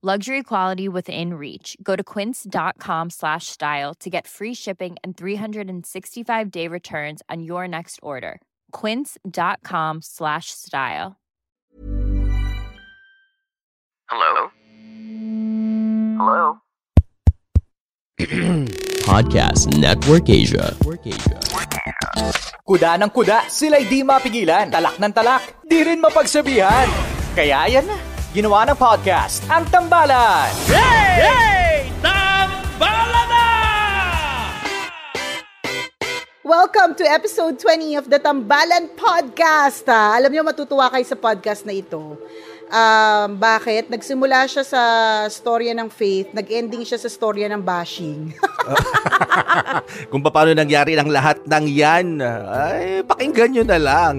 luxury quality within reach go to quince.com slash style to get free shipping and 365 day returns on your next order quince.com slash style Hello? Hello? Podcast Network Asia. Kuda ng kuda, sila'y di mapigilan. Talak ng talak, di rin mapagsabihan. Kaya yan na, ginawa ng podcast, ang Tambalan. Hey! Hey! Tambala na! Welcome to episode 20 of the Tambalan Podcast. Ah, alam niyo, matutuwa kayo sa podcast na ito. Um, bakit? Nagsimula siya sa storya ng faith, nag-ending siya sa storya ng bashing. Kung paano nangyari ng lahat ng yan, ay pakinggan nyo na lang.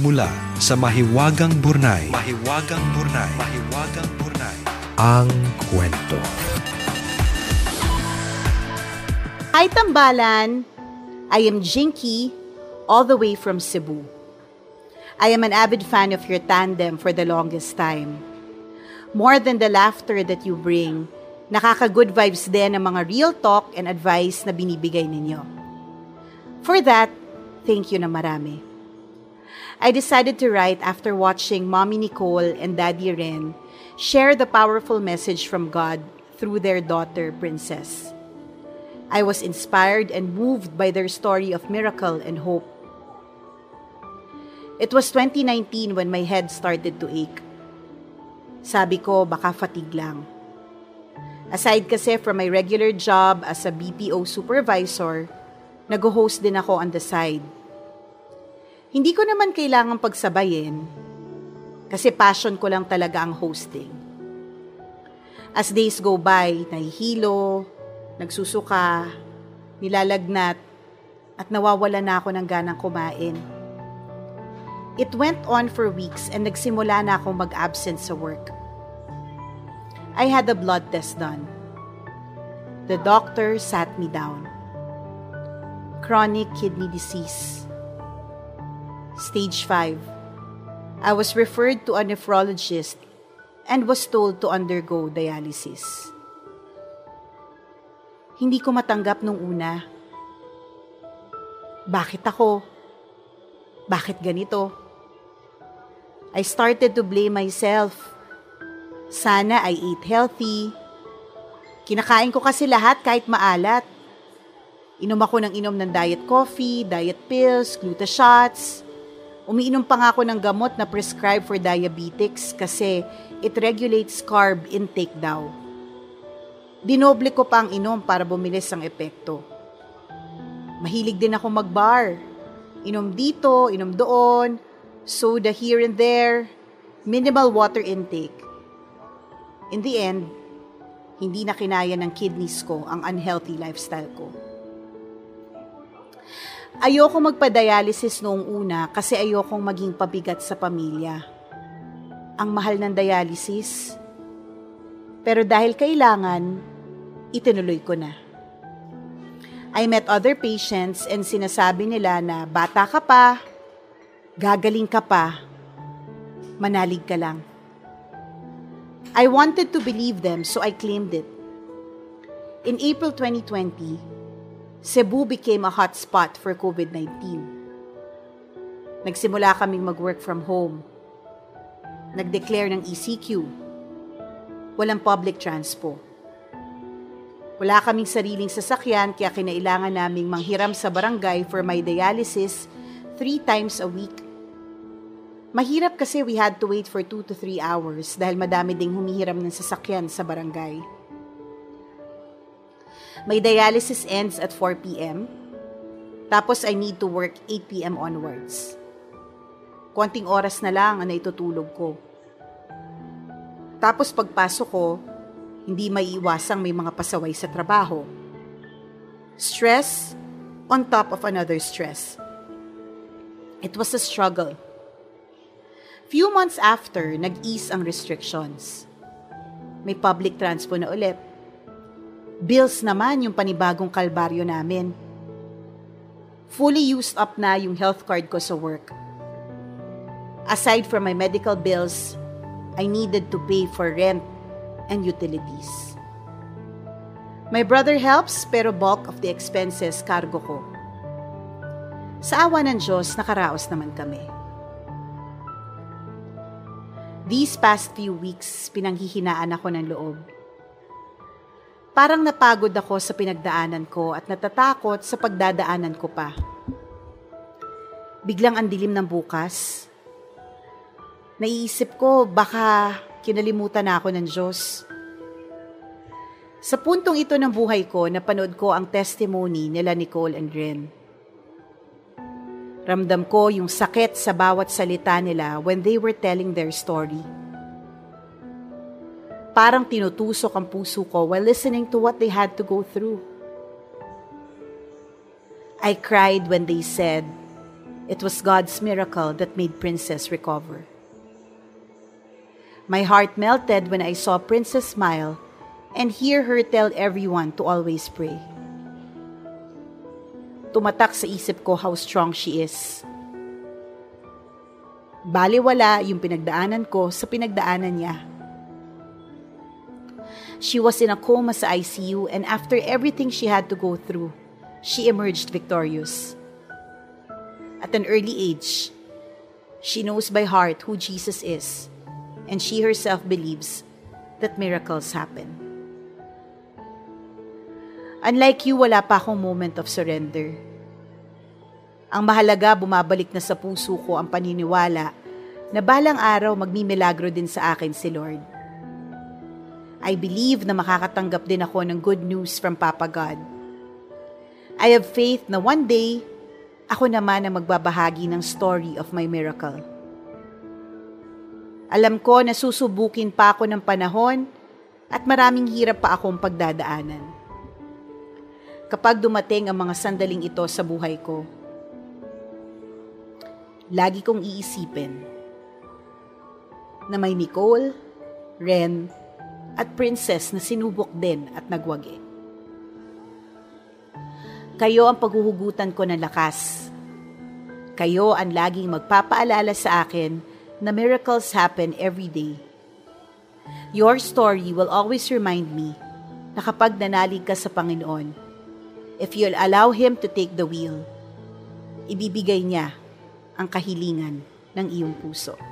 Mula sa Mahiwagang Burnay. Mahiwagang Burnay. Mahiwagang Burnay. Ang kwento. Hi, Tambalan! I am Jinky, all the way from Cebu. I am an avid fan of your tandem for the longest time. More than the laughter that you bring, nakaka-good vibes din ang mga real talk and advice na binibigay ninyo. For that, thank you na marami. I decided to write after watching Mommy Nicole and Daddy Ren share the powerful message from God through their daughter, Princess. I was inspired and moved by their story of miracle and hope. It was 2019 when my head started to ache. Sabi ko, baka fatigue lang. Aside kasi from my regular job as a BPO supervisor, nag-host din ako on the side. Hindi ko naman kailangang pagsabayin kasi passion ko lang talaga ang hosting. As days go by, nahihilo, nagsusuka, nilalagnat, at nawawala na ako ng ganang kumain. It went on for weeks and nagsimula na akong mag-absent sa work. I had a blood test done. The doctor sat me down. Chronic kidney disease. Stage 5. I was referred to a nephrologist and was told to undergo dialysis. Hindi ko matanggap nung una. Bakit ako? Bakit ganito? I started to blame myself. Sana I eat healthy. Kinakain ko kasi lahat kahit maalat. Inom ako ng inom ng diet coffee, diet pills, gluta shots. Umiinom pa nga ako ng gamot na prescribed for diabetics kasi it regulates carb intake daw. Dinoble ko pa ang inom para bumilis ang epekto. Mahilig din ako magbar. Inom dito, inom doon, soda here and there, minimal water intake. In the end, hindi na kinaya ng kidneys ko ang unhealthy lifestyle ko. Ayoko magpa-dialysis noong una kasi ayokong maging pabigat sa pamilya. Ang mahal ng dialysis. Pero dahil kailangan, itinuloy ko na. I met other patients and sinasabi nila na bata ka pa, gagaling ka pa, manalig ka lang. I wanted to believe them so I claimed it. In April 2020, Cebu became a hotspot for COVID-19. Nagsimula kaming mag-work from home. Nag-declare ng ECQ. Walang public transpo. Wala kaming sariling sasakyan kaya kinailangan naming manghiram sa barangay for my dialysis three times a week. Mahirap kasi we had to wait for 2 to 3 hours dahil madami ding humihiram ng sasakyan sa barangay. My dialysis ends at 4 p.m. Tapos I need to work 8 p.m. onwards. Konting oras na lang ang naitutulog ko. Tapos pagpasok ko, hindi may iwasang may mga pasaway sa trabaho. Stress on top of another stress. It was a struggle. Few months after, nag-ease ang restrictions. May public transpo na ulit. Bills naman yung panibagong kalbaryo namin. Fully used up na yung health card ko sa work. Aside from my medical bills, I needed to pay for rent and utilities. My brother helps pero bulk of the expenses cargo ko. Sa awa ng Diyos, nakaraos naman kami. These past few weeks, pinanghihinaan ako ng loob. Parang napagod ako sa pinagdaanan ko at natatakot sa pagdadaanan ko pa. Biglang ang dilim ng bukas. Naiisip ko baka kinalimutan na ako ng Diyos. Sa puntong ito ng buhay ko, napanood ko ang testimony nila Nicole and Ren. Ramdam ko yung sakit sa bawat salita nila when they were telling their story. Parang tinutusok ang puso ko while listening to what they had to go through. I cried when they said it was God's miracle that made Princess recover. My heart melted when I saw Princess smile and hear her tell everyone to always pray. Tumatak sa isip ko how strong she is. Baliwala yung pinagdaanan ko sa pinagdaanan niya. She was in a coma sa ICU and after everything she had to go through, she emerged victorious. At an early age, she knows by heart who Jesus is and she herself believes that miracles happen. Unlike you, wala pa akong moment of surrender. Ang mahalaga, bumabalik na sa puso ko ang paniniwala na balang araw magmimilagro din sa akin si Lord. I believe na makakatanggap din ako ng good news from Papa God. I have faith na one day, ako naman ang magbabahagi ng story of my miracle. Alam ko na susubukin pa ako ng panahon at maraming hirap pa akong pagdadaanan. Kapag dumating ang mga sandaling ito sa buhay ko, lagi kong iisipin na may Nicole, Ren, at Princess na sinubok din at nagwagi. Kayo ang paghuhugutan ko ng lakas. Kayo ang laging magpapaalala sa akin na miracles happen every day. Your story will always remind me na kapag nanalig ka sa Panginoon, if you'll allow Him to take the wheel, ibibigay niya ang kahilingan ng iyong puso.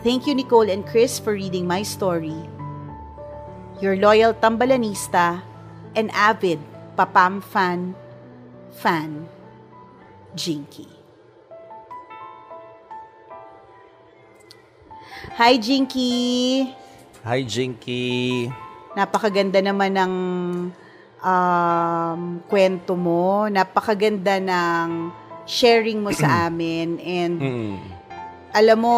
Thank you, Nicole and Chris, for reading my story. Your loyal tambalanista and avid Papam fan, fan, Jinky. Hi, Jinky! Hi, Jinky! Napakaganda naman ng um, kwento mo. Napakaganda ng sharing mo sa amin. And alam mo,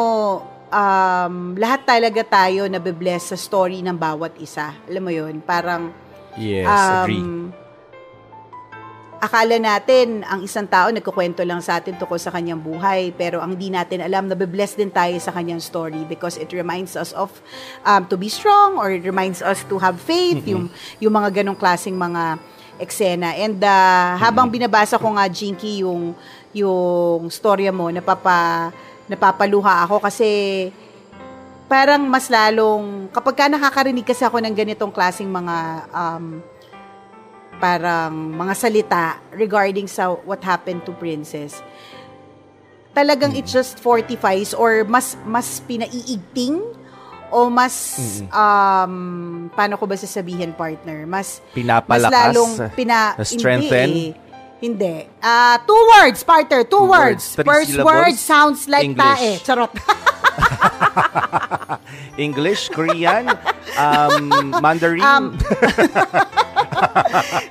um, lahat talaga tayo nabibless sa story ng bawat isa. Alam mo yun? Parang, Yes, um, agree. akala natin ang isang tao nagkukwento lang sa atin tungkol sa kanyang buhay pero ang di natin alam na bless din tayo sa kanyang story because it reminds us of um, to be strong or it reminds us to have faith mm-hmm. yung yung mga ganong klaseng mga eksena and uh, habang binabasa ko nga Jinky yung yung storya mo napapa napapaluha ako kasi parang mas lalong kapag ka nakakarinig kasi ako ng ganitong klaseng mga um, parang mga salita regarding sa what happened to Princess, talagang it just fortifies or mas mas pinaiigting o mas mm-hmm. um paano ko ba sasabihin partner mas pinapalakas mas lalong pina strengthen eh. Hindi. Uh, two words, partner. Two, two words. words. First syllables. word sounds like English. tae. Charot. English, Korean, um, Mandarin. Um,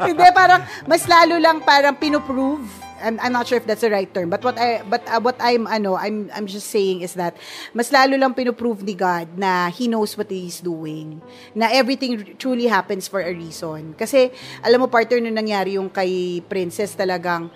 Hindi parang mas lalo lang parang pinoprove I'm, I'm not sure if that's the right term but what I but uh, what I'm ano I'm I'm just saying is that mas lalo lang pinoprove ni God na he knows what he's doing na everything truly happens for a reason. Kasi alam mo partner nung nangyari yung kay princess talagang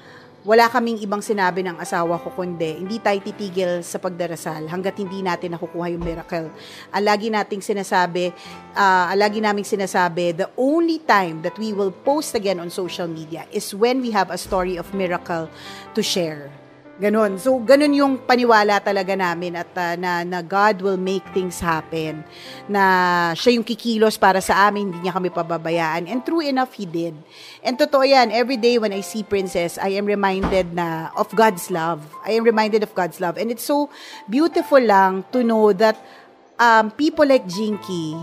wala kaming ibang sinabi ng asawa ko kundi hindi tayo titigil sa pagdarasal hanggat hindi natin nakukuha yung miracle. Ang lagi nating sinasabi, uh, lagi naming sinasabi, the only time that we will post again on social media is when we have a story of miracle to share. Ganon. So, ganon yung paniwala talaga namin at uh, na, na God will make things happen. Na siya yung kikilos para sa amin, hindi niya kami pababayaan. And true enough, He did. And totoo yan, every day when I see Princess, I am reminded na of God's love. I am reminded of God's love. And it's so beautiful lang to know that um, people like Jinky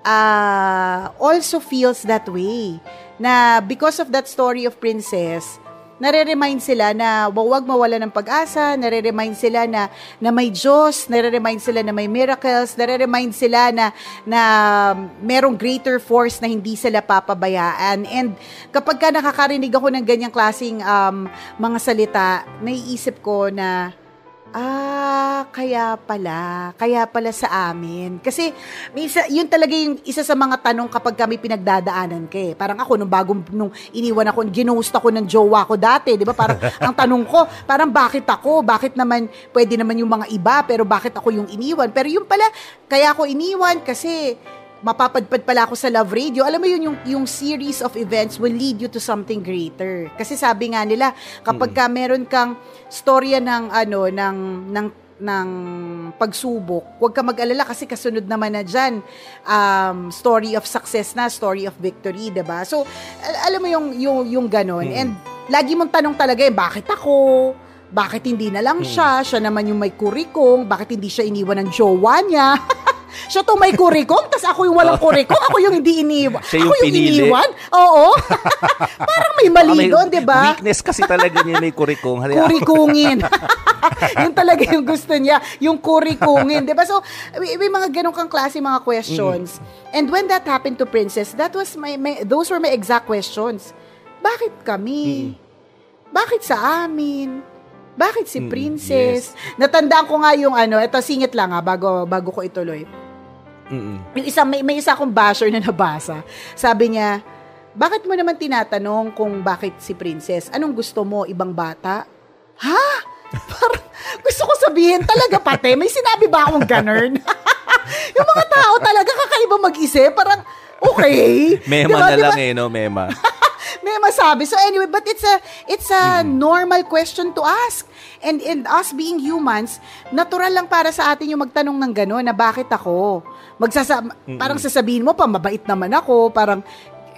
uh, also feels that way. Na because of that story of Princess, nare-remind sila na wag mawala ng pag-asa, nare-remind sila na na may Diyos, nare-remind sila na may miracles, nare-remind sila na na merong greater force na hindi sila papabayaan. And kapag ka nakakarinig ako ng ganyang klasing um, mga salita, naiisip ko na Ah, kaya pala. Kaya pala sa amin. Kasi, isa, yun talaga yung isa sa mga tanong kapag kami pinagdadaanan ka eh. Parang ako, nung bagong, nung iniwan ako, ginost ako ng jowa ko dati, di ba? Parang, ang tanong ko, parang bakit ako? Bakit naman, pwede naman yung mga iba, pero bakit ako yung iniwan? Pero yung pala, kaya ako iniwan kasi, mapapadpad pala ako sa Love Radio. Alam mo yun, yung, yung series of events will lead you to something greater. Kasi sabi nga nila, kapag ka meron kang storya ng, ano, ng, ng ng pagsubok, huwag ka mag-alala kasi kasunod naman na dyan, um, story of success na, story of victory, ba So, al- alam mo yung, yung, yung ganon. Mm. And, lagi mong tanong talaga eh, bakit ako? Bakit hindi na lang siya? Siya naman yung may kurikong. Bakit hindi siya iniwan ng jowa niya? Siya to may kurikong, tas ako yung walang kurikong, ako yung hindi iniwan. Siya yung, ako yung pinili. iniwan? Oo. Parang may mali may doon, di ba? Weakness kasi talaga niya may kurikong. Kurikungin. yun talaga yung gusto niya, yung kurikungin, di ba? So, may, may mga ganong kang klase mga questions. Mm. And when that happened to Princess, that was my, my those were my exact questions. Bakit kami? Mm. Bakit sa amin? Bakit si Princess? Mm, yes. Natandaan ko nga yung ano, ito singit lang ha, bago, bago ko ituloy. Mm-mm. Yung isa, may, may isa akong basher na nabasa. Sabi niya, bakit mo naman tinatanong kung bakit si Princess? Anong gusto mo? Ibang bata? Ha? Parang, gusto ko sabihin, talaga pati, may sinabi ba akong ganern? yung mga tao talaga kakaiba mag-isip. Parang, okay. Mema diba, na diba? lang eh, no? Mema. May masabi. So anyway, but it's a it's a mm-hmm. normal question to ask. And and us being humans, natural lang para sa atin yung magtanong ng gano'n na bakit ako? Magsasa mm-hmm. parang sasabihin mo pa mabait naman ako, parang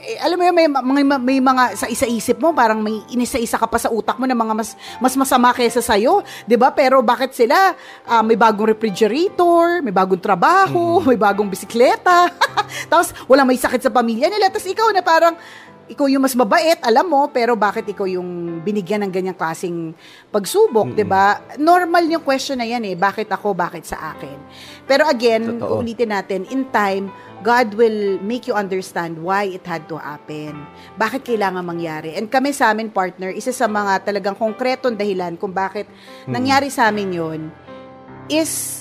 eh, alam mo yun, may, may, may mga sa isa-isip mo, parang may inisa-isa ka pa sa utak mo na mga mas, mas masama kaysa sa'yo. ba diba? Pero bakit sila? Uh, may bagong refrigerator, may bagong trabaho, mm. may bagong bisikleta. Tapos, walang may sakit sa pamilya nila. Tapos ikaw na parang, ikaw yung mas mabait, alam mo, pero bakit ikaw yung binigyan ng ganyang klaseng pagsubok, mm-hmm. 'di ba? Normal yung question na 'yan eh, bakit ako, bakit sa akin. Pero again, Totoo. ulitin natin, in time, God will make you understand why it had to happen. Bakit kailangan mangyari? And kami sa amin, partner, isa sa mga talagang konkretong dahilan kung bakit hmm. nangyari sa amin yon is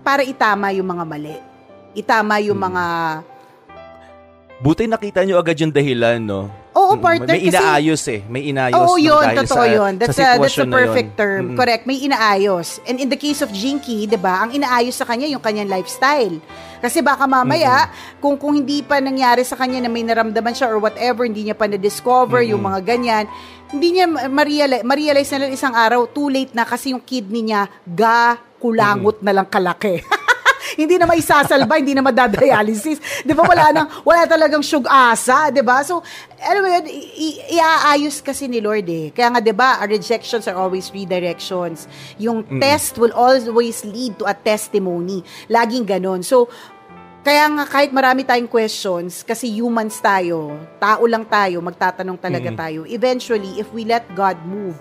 para itama yung mga mali. Itama yung hmm. mga Buti nakita nyo agad yung dahilan, no? Oo, partner. May inaayos eh. May inaayos. Oo, yun. Totoo sa, yun. That's, sa a, that's a perfect term. Mm. Correct. May inaayos. And in the case of Jinky, di ba, ang inaayos sa kanya yung kanyang lifestyle. Kasi baka mamaya, kung kung hindi pa nangyari sa kanya na may naramdaman siya or whatever, hindi niya pa na-discover yung mga ganyan, hindi niya ma-realize, ma-realize na lang isang araw, too late na kasi yung kidney niya, ga, kulangot na lang kalaki. hindi na maisasalba, hindi na madadialysis. 'Di ba wala nang wala talagang sugasa, 'di ba? So, ano yun, i- i- iaayos kasi ni Lord eh. Kaya nga 'di ba, rejections are always redirections. Yung test will always lead to a testimony. Laging ganon. So, kaya nga kahit marami tayong questions, kasi humans tayo, tao lang tayo, magtatanong talaga tayo. Eventually, if we let God move,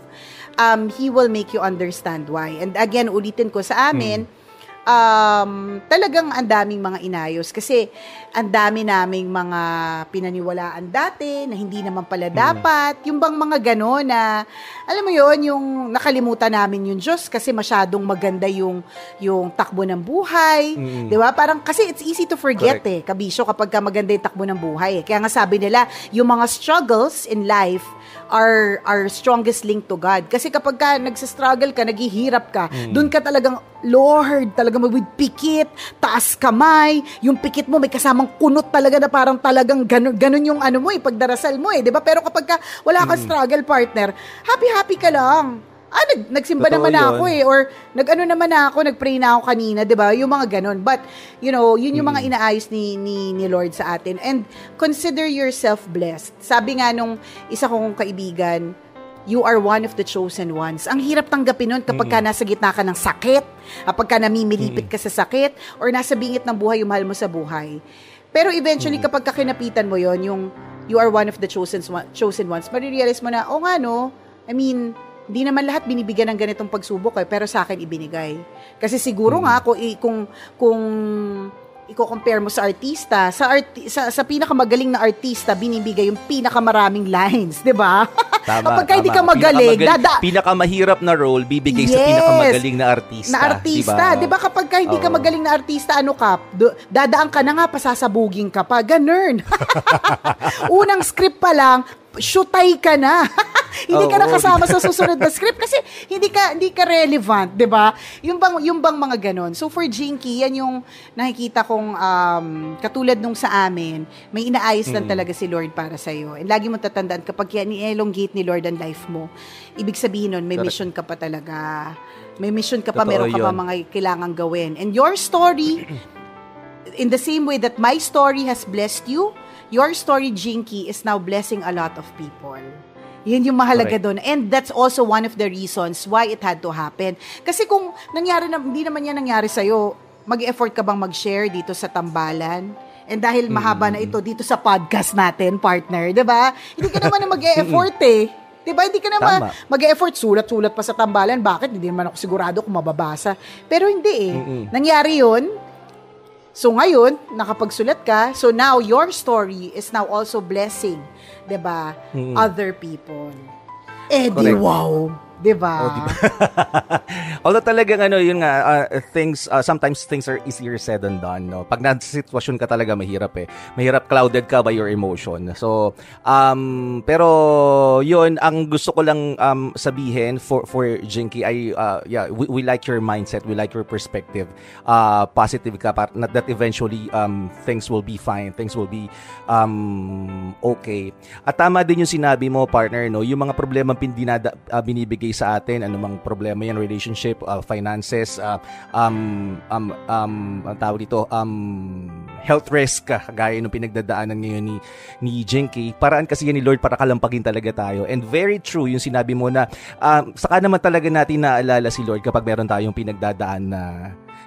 um, He will make you understand why. And again, ulitin ko sa amin, um, talagang ang daming mga inayos. Kasi ang dami naming mga pinaniwalaan dati na hindi naman pala dapat. Yung bang mga gano'n na, alam mo yon yung nakalimutan namin yung Diyos kasi masyadong maganda yung, yung takbo ng buhay. Di ba? Parang, kasi it's easy to forget Correct. eh, kabisyo, kapag ka maganda yung takbo ng buhay. Eh. Kaya nga sabi nila, yung mga struggles in life are our strongest link to God. Kasi kapag ka nagsistruggle ka, naghihirap ka, doon ka talagang, Lord, talagang with pikit, taas kamay, yung pikit mo may kasamang kunot talaga na parang talagang ganun, ganun yung ano mo eh, pagdarasal mo eh, di ba? Pero kapag ka wala kang struggle partner, happy-happy ka lang. Ah, nag, nagsimba Totoo naman yun. ako eh. Or nag-ano naman ako, nag-pray na ako kanina, 'di ba? Yung mga ganun. But, you know, yun yung mga inaayos ni, ni, ni Lord sa atin. And consider yourself blessed. Sabi nga nung isa kong kaibigan, you are one of the chosen ones. Ang hirap tanggapin nun kapag ka nasa gitna ka ng sakit, kapag ka namimilipit ka sa sakit, or nasa bingit ng buhay, yung mahal mo sa buhay. Pero eventually, kapag ka kinapitan mo yon yung you are one of the chosen, chosen ones, marirealize mo na, oh nga no, I mean, hindi naman lahat binibigyan ng ganitong pagsubok eh, pero sa akin ibinigay. Kasi siguro nga, kung, i- kung, kung i-compare mo sa artista, sa, arti- sa, sa pinakamagaling na artista, binibigay yung pinakamaraming lines, di ba? Tama, Kapag ka hindi ka magaling, dada, Pinakamahirap na role bibigay sa Yes. pinakamagaling na artista. na artista. Di ba kapag ka hindi ka Oo. magaling na artista, ano ka, do- dadaan ka na nga, pasasabugin ka pa. Ganun. Unang script pa lang, shootay ka na. hindi ka na kasama sa susunod na script kasi hindi ka hindi ka relevant, 'di ba? Yung bang yung bang mga ganon. So for Jinky, yan yung nakikita kong um, katulad nung sa amin, may inaayos Mm. lang talaga si Lord para sa iyo. And lagi mo tatandaan kapag yan ni-elongate ni Lord ang life mo, ibig sabihin nun, may Correct. mission ka pa talaga. May mission ka pa, Totoo meron ka pa yun. mga kailangang gawin. And your story, in the same way that my story has blessed you, your story, Jinky, is now blessing a lot of people. Yun yung mahalaga doon. And that's also one of the reasons why it had to happen. Kasi kung nangyari na, hindi naman yan nangyari sa'yo, mag-effort ka bang mag-share dito sa tambalan? And dahil mahaba na ito dito sa podcast natin, partner, 'di ba? Hindi ka naman na mag-effort eh. 'Di ba? Hindi ka naman Tama. mag-effort sulat-sulat pa sa tambalan. Bakit? Hindi naman ako sigurado kung mababasa. Pero hindi eh. Mm-mm. Nangyari 'yun. So ngayon, nakapagsulat ka. So now your story is now also blessing, 'di ba? Mm-mm. Other people. Eh di wow, 'di ba? Oh, di ba? Although talagang ano, yun nga, uh, things, uh, sometimes things are easier said than done, no? Pag nasa sitwasyon ka talaga, mahirap eh. Mahirap clouded ka by your emotion. So, um, pero yun, ang gusto ko lang um, sabihin for, for Jinky ay, uh, yeah, we, we like your mindset, we like your perspective. Uh, positive ka, par- not that eventually um, things will be fine, things will be um, okay. At tama din yung sinabi mo, partner, no? Yung mga problema pin dinada, uh, binibigay sa atin, anumang problema yan, relationship, uh, finances, uh, um, um, um, ang tawag dito, um, health risk, uh, kagaya nung pinagdadaanan ngayon ni, ni Jinky. Paraan kasi yan ni Lord para kalampagin talaga tayo. And very true yung sinabi mo na, um, saka naman talaga natin naalala si Lord kapag meron tayong pinagdadaan na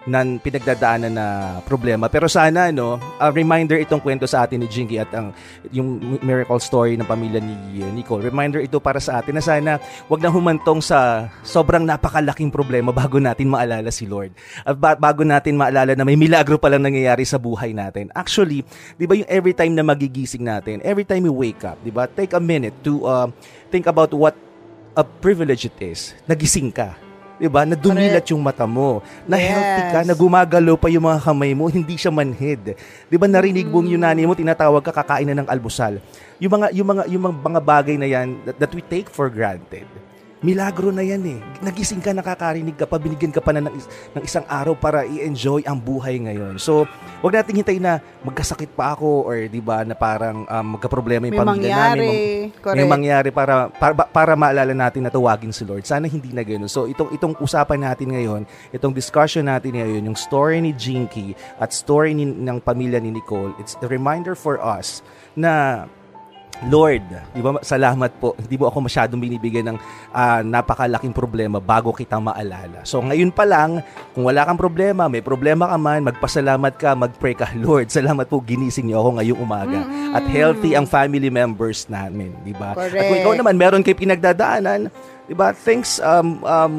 nan pinagdadaanan na problema. Pero sana no, a reminder itong kwento sa atin ni Jinky at ang yung miracle story ng pamilya ni Nicole. Reminder ito para sa atin na sana wag na humantong sa sobrang napakalaking problema bago natin maalala si Lord. At ba- bago natin maalala na may milagro pa lang nangyayari sa buhay natin. Actually, 'di ba yung every time na magigising natin, every time we wake up, 'di ba? Take a minute to uh, think about what a privilege it is. Nagising ka. 'Di 'Diba? Na dumilat yung mata mo. Na Yes. healthy ka, na gumagalaw pa yung mga kamay mo, hindi siya manhid. 'Di ba narinig mo yung nanay mo tinatawag ka kakain na ng almusal. Yung mga yung mga yung mga, mga bagay na yan that, that we take for granted. Milagro na yan eh. Nagising ka, nakakarinig ka pa, binigyan ka pa na ng, is- ng isang araw para i-enjoy ang buhay ngayon. So, wag nating hintayin na magkasakit pa ako or 'di ba na parang um, magka-problema yung May pamilya mangyari. namin. Mag- may mangyari para, para para maalala natin na tawagin si Lord. Sana hindi na ganoon. So itong itong usapan natin ngayon, itong discussion natin ngayon, yung story ni Jinky at story ni, ng pamilya ni Nicole, it's a reminder for us na Lord, di ba, salamat po. Hindi mo ako masyadong binibigyan ng ah, napakalaking problema bago kita maalala. So ngayon pa lang, kung wala kang problema, may problema ka man, magpasalamat ka, mag-pray ka, Lord, salamat po ginising niyo ako ngayong umaga. At healthy ang family members namin, di ba? At kung Correct. ikaw naman, meron kayo pinagdadaanan, di ba, things um, um,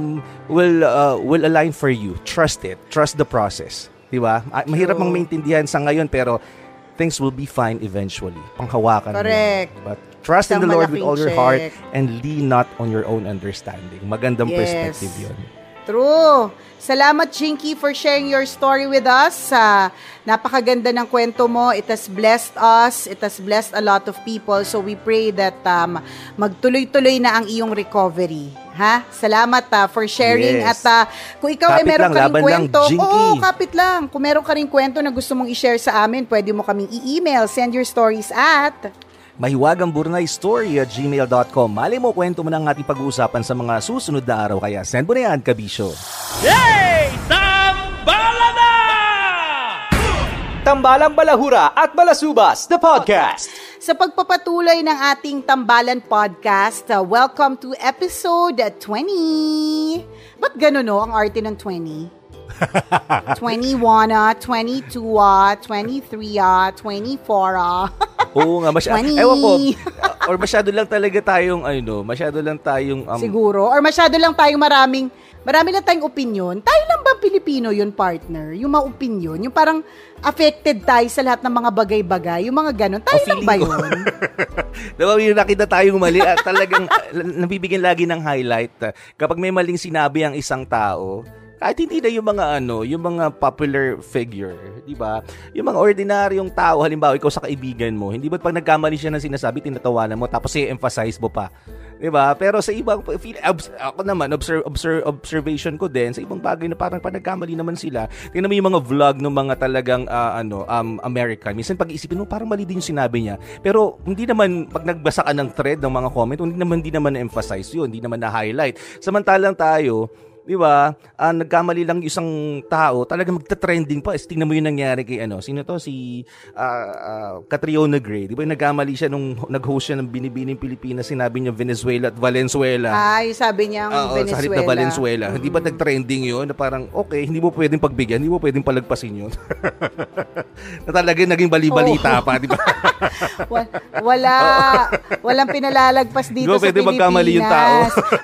will, uh, will align for you. Trust it. Trust the process. Di ba? Ah, Mahirap mang maintindihan sa ngayon, pero things will be fine eventually. Panghawakan mo. Correct. lang. But trust in Isang the Lord with all your heart check. and lean not on your own understanding. Magandang Yes. perspective yun. True. Salamat, Jinky, for sharing your story with us. Sa napakaganda ng kwento mo. It has blessed us. It has blessed a lot of people. So we pray that um, magtuloy-tuloy na ang iyong recovery. Ha? Salamat ah, for sharing. Yes. At ah, kung ikaw ay Kapit meron lang, ka rin laban lang, kwento, Jinky. oo, kapit lang. Kung meron ka rin kwento na gusto mong i-share sa amin, pwede mo kaming i-email. Send your stories at... Mahiwagang Burnay Story at gmail.com. Mali mo, kwento mo na ang ating pag-uusapan sa mga susunod na araw. Kaya send mo na yan, kabisyo. Tambalang Balahura at Balasubas, the podcast. Sa pagpapatuloy ng ating Tambalan Podcast, uh, welcome to episode 20. Ba't gano'n no, ang arte ng 20? 21, ah, 22, ah, 23, ah, 24, ah. Oo nga, masyado. 20. Ewan ko, or masyado lang talaga tayong, ano, masyado lang tayong, um, Siguro. Or masyado lang tayong maraming, marami lang tayong opinion. Tayo lang ba Pilipino yun, partner? Yung mga opinion, yung parang affected tayo sa lahat ng mga bagay-bagay, yung mga ganun. Tayo lang feeling ba yun? Diba, may nakita tayong mali at talagang uh, nabibigyan lagi ng highlight. uh, Kapag may maling sinabi ang isang tao, kahit hindi na yung mga ano, yung mga popular figure, di ba? Yung mga ordinaryong tao, halimbawa ikaw sa kaibigan mo, hindi ba pag nagkamali siya ng sinasabi, tinatawanan mo, tapos i-emphasize mo pa. Di ba? Pero sa ibang, feel, obs- ako naman, observe, observe, observation ko din, sa ibang bagay na parang pag nagkamali naman sila, tingnan mo yung mga vlog ng mga talagang, ah, ano, um, American. Minsan pag-iisipin mo, parang mali din yung sinabi niya. Pero hindi naman, pag nagbasa ka ng thread ng mga comment, hindi naman, hindi naman na-emphasize yun, hindi naman na-highlight. Samantalang tayo, Di ba? Ah, nagkamali lang isang tao, talagang magta-trending pa. Is, tingnan mo yung nangyari kay ano, sino to? Si ah, ah, Catriona Gray. Di ba nagkamali siya nung nag-host siya ng Binibining Pilipinas, sinabi niya Venezuela at Valenzuela. Ay, sabi niyang Oo, Venezuela. sa halip na Valenzuela. Hindi ba nag-trending yun? Na parang, okay, hindi mo pwedeng pagbigyan, hindi mo pwedeng palagpasin yun. na talagang naging bali-balita pa, di ba? Wa- wala, walang pinalalagpas dito Di ba sa pwede Pilipinas. magkamali yung tao?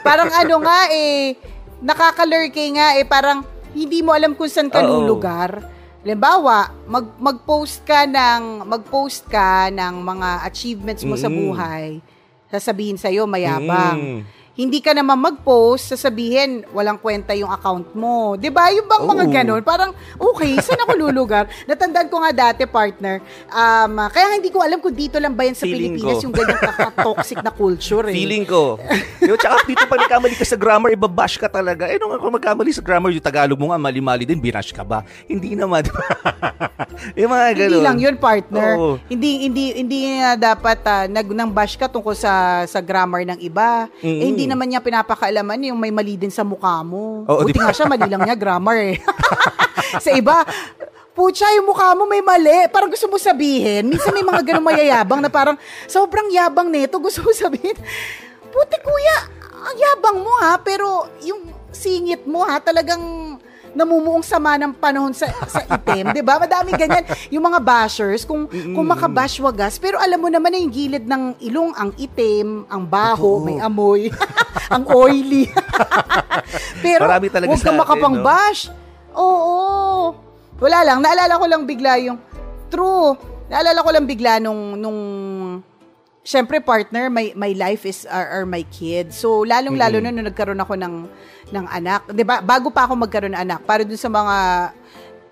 parang ano nga eh, nakakalurky nga eh, parang hindi mo alam kung saan ka Oo. lulugar. Halimbawa, mag, mag-post ka ng mag-post ka ng mga achievements mo sa Mm. buhay. Sasabihin sa iyo mayabang. Mm. Hindi ka naman mag-post, sasabihin walang kwenta yung account mo. ba? Yung bang mga Oo. ganun, parang okay, saan ako lulugar? Natandaan ko nga dati, partner. Um, kaya hindi ko alam kung dito lang ba yan sa Feeling Pilipinas ko. yung ganyang kaka-toxic na culture eh. Feeling ko. Yo, tsaka dito pag nagkamali ka sa grammar, ibabash ka talaga. Eh, nung ako magkamali sa grammar, yung Tagalog mo nga, mali-mali din, binash ka ba? Hindi naman. yung mga ganun. Hindi lang yun, partner. Oo. Hindi hindi hindi nga dapat ah, nag nang bash ka tungkol sa sa grammar ng iba. Eh, Mm-mm. Hindi naman niya pinapakaalaman yung may mali din sa mukha mo. Oo, Buti di nga siya mali lang niya grammar eh. sa iba, Pucha, yung mukha mo may mali. Parang gusto mo sabihin. Minsan may mga ganun mayayabang na parang sobrang yabang nito. Gusto mo sabihin, puti kuya, ang yabang mo ha, pero yung singit mo ha, talagang namumuong sama ng panahon sa sa itim, 'di ba? Madami ganyan yung mga bashers kung kung makabash wagas, pero alam mo naman na yung gilid ng ilong ang itim, ang baho, Totoo. may amoy, ang oily. pero huwag kang makapang-bash. Oo. Wala lang, naalala ko lang bigla yung true. Naalala ko lang bigla nung nung syempre partner, my my life is are, are my kids. So lalong-lalo na nung nagkaroon ako ng ng anak, 'di ba? Bago pa ako magkaroon ng anak, para dun sa mga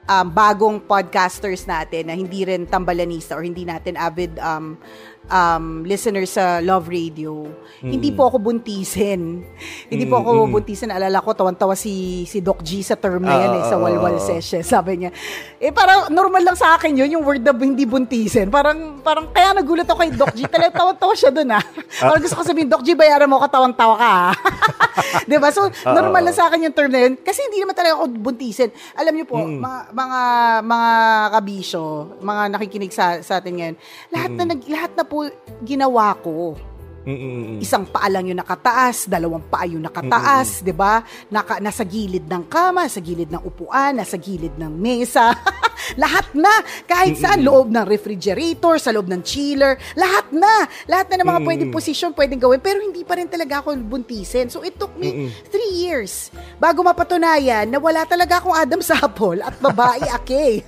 um, bagong podcasters natin na hindi rin tambalanista or hindi natin avid um, um, listeners sa Love Radio, mm. hindi po ako buntisin. hindi mm, po ako mm. buntisin. Alala ko, tawan-tawa si, si Doc G sa term na yan, uh, eh, sa Walwal uh, Session. Sabi niya, eh parang normal lang sa akin yun, yung word na hindi buntisin. Parang, parang kaya nagulat ako kay Doc G. Talagang tawan-tawa siya dun ah. parang gusto ko sabihin, Doc G, bayaran mo ka, tawan-tawa ka ah. diba? So, normal lang sa akin yung term na yun. Kasi hindi naman talaga ako buntisin. Alam niyo po, mm. mga, mga, mga kabisyo, mga nakikinig sa, sa atin ngayon, lahat mm. na, nag, lahat na po ginawa ko. Mm-mm. Isang paa lang yung nakataas, dalawang paa yung nakataas, 'di ba? Naka nasa gilid ng kama, sa gilid ng upuan, nasa gilid ng mesa. lahat na, kahit saan, loob ng refrigerator, sa loob ng chiller, lahat na. Lahat na ng mga pwedeng position pwedeng gawin, pero hindi pa rin talaga ako buntisin. So it took me three years bago mapatunayan na wala talaga akong Adam Sapol at babae ake.